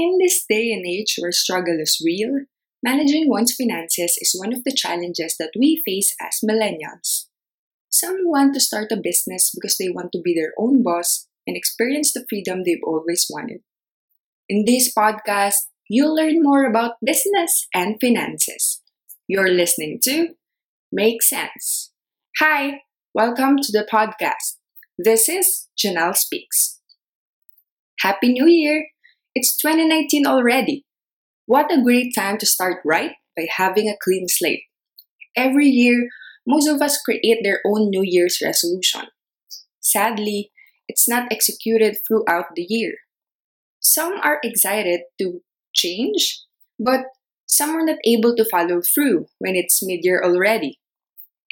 In this day and age where struggle is real, managing one's finances is one of the challenges that we face as millennials. Some want to start a business because they want to be their own boss and experience the freedom they've always wanted. In this podcast, you'll learn more about business and finances. You're listening to Make Sense. Hi, welcome to the podcast. This is Janelle Speaks. Happy New Year! It's 2019 already. What a great time to start right by having a clean slate. Every year, most of us create their own New Year's resolution. Sadly, it's not executed throughout the year. Some are excited to change, but some are not able to follow through when it's mid year already.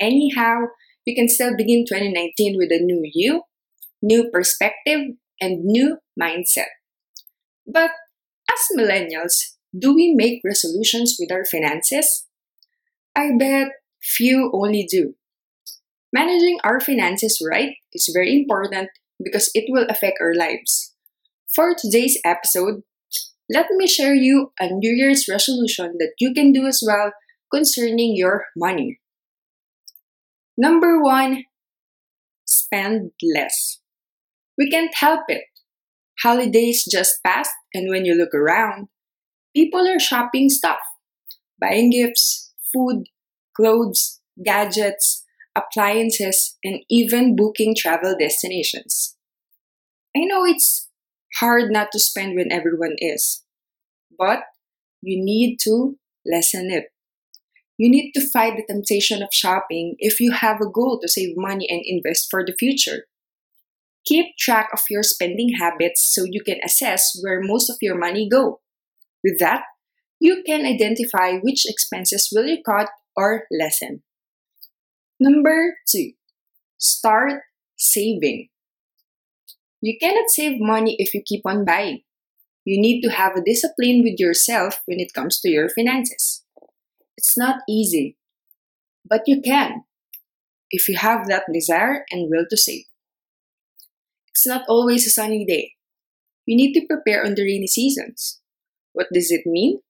Anyhow, you can still begin 2019 with a new you, new perspective, and new mindset. But as millennials, do we make resolutions with our finances? I bet few only do. Managing our finances right is very important because it will affect our lives. For today's episode, let me share you a New Year's resolution that you can do as well concerning your money. Number one, spend less. We can't help it. Holidays just passed, and when you look around, people are shopping stuff, buying gifts, food, clothes, gadgets, appliances, and even booking travel destinations. I know it's hard not to spend when everyone is, but you need to lessen it. You need to fight the temptation of shopping if you have a goal to save money and invest for the future. Keep track of your spending habits so you can assess where most of your money go. With that, you can identify which expenses will you cut or lessen. Number 2. Start saving. You cannot save money if you keep on buying. You need to have a discipline with yourself when it comes to your finances. It's not easy, but you can if you have that desire and will to save. It's not always a sunny day. We need to prepare on the rainy seasons. What does it mean?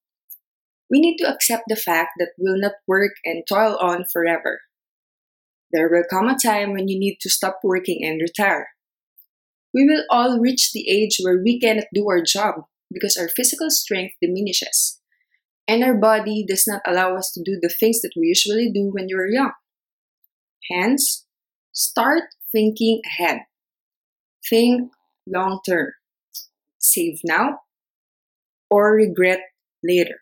We need to accept the fact that we'll not work and toil on forever. There will come a time when you need to stop working and retire. We will all reach the age where we cannot do our job because our physical strength diminishes, and our body does not allow us to do the things that we usually do when you're young. Hence, start thinking ahead. Think long term. Save now or regret later.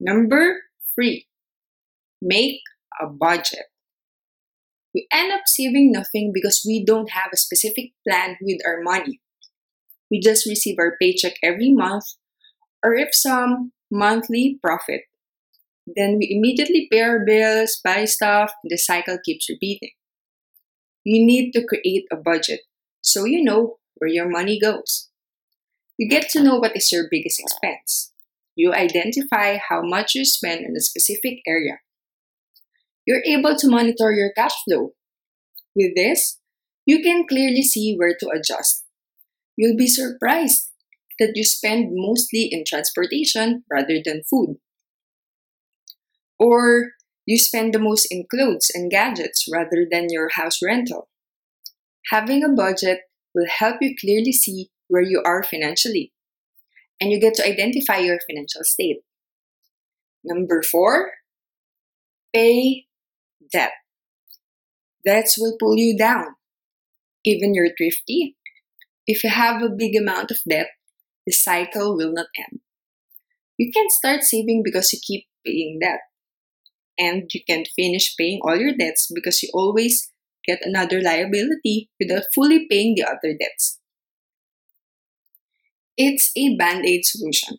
Number three, make a budget. We end up saving nothing because we don't have a specific plan with our money. We just receive our paycheck every month, or if some, monthly profit. Then we immediately pay our bills, buy stuff, the cycle keeps repeating. You need to create a budget so you know where your money goes. You get to know what is your biggest expense. You identify how much you spend in a specific area. You're able to monitor your cash flow. With this, you can clearly see where to adjust. You'll be surprised that you spend mostly in transportation rather than food. Or you spend the most in clothes and gadgets rather than your house rental. Having a budget will help you clearly see where you are financially, and you get to identify your financial state. Number four, pay debt. Debts will pull you down. Even you're thrifty, if you have a big amount of debt, the cycle will not end. You can start saving because you keep paying debt. And you can't finish paying all your debts because you always get another liability without fully paying the other debts. It's a band aid solution.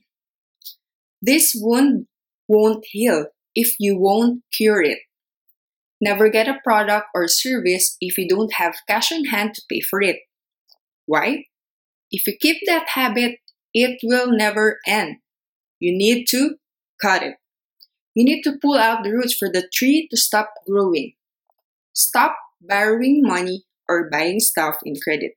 This wound won't heal if you won't cure it. Never get a product or service if you don't have cash on hand to pay for it. Why? If you keep that habit, it will never end. You need to cut it. You need to pull out the roots for the tree to stop growing. Stop borrowing money, or buying stuff in credit.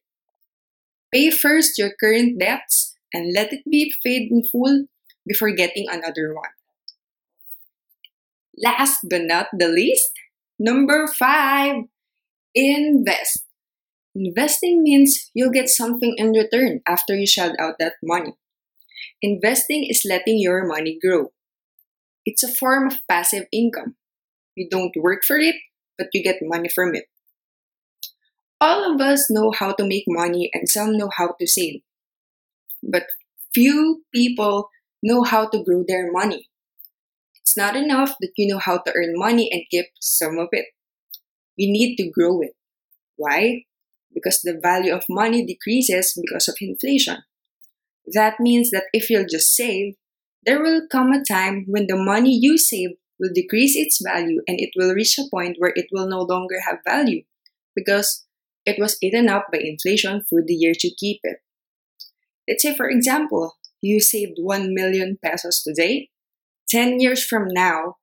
Pay first your current debts and let it be paid in full before getting another one. Last but not the least, number five, invest. Investing means you'll get something in return after you shell out that money. Investing is letting your money grow. It's a form of passive income. You don't work for it, but you get money from it. All of us know how to make money and some know how to save. But few people know how to grow their money. It's not enough that you know how to earn money and keep some of it. We need to grow it. Why? Because the value of money decreases because of inflation. That means that if you'll just save, there will come a time when the money you save will decrease its value and it will reach a point where it will no longer have value because it was eaten up by inflation for the years you keep it. Let's say, for example, you saved 1 million pesos today. 10 years from now,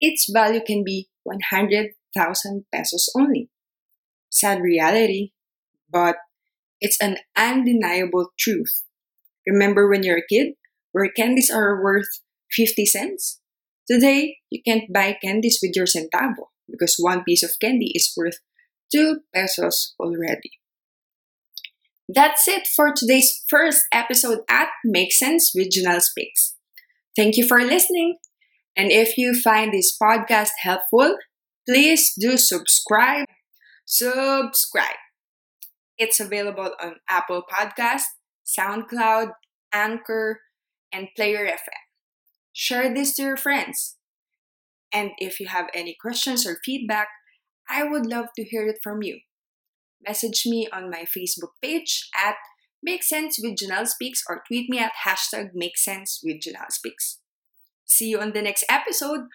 its value can be 100,000 pesos only. Sad reality, but it's an undeniable truth. Remember when you're a kid, where candies are worth 50 cents? Today, you can't buy candies with your centavo because one piece of candy is worth 2 pesos already. That's it for today's first episode at Make Sense Janelle Speaks. Thank you for listening. And if you find this podcast helpful, please do subscribe. Subscribe. It's available on Apple Podcast, SoundCloud, Anchor, and Player FM. Share this to your friends. And if you have any questions or feedback, I would love to hear it from you. Message me on my Facebook page at Make Sense with Janelle Speaks or tweet me at hashtag Make Sense with Janelle Speaks. See you on the next episode.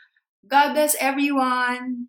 God bless everyone.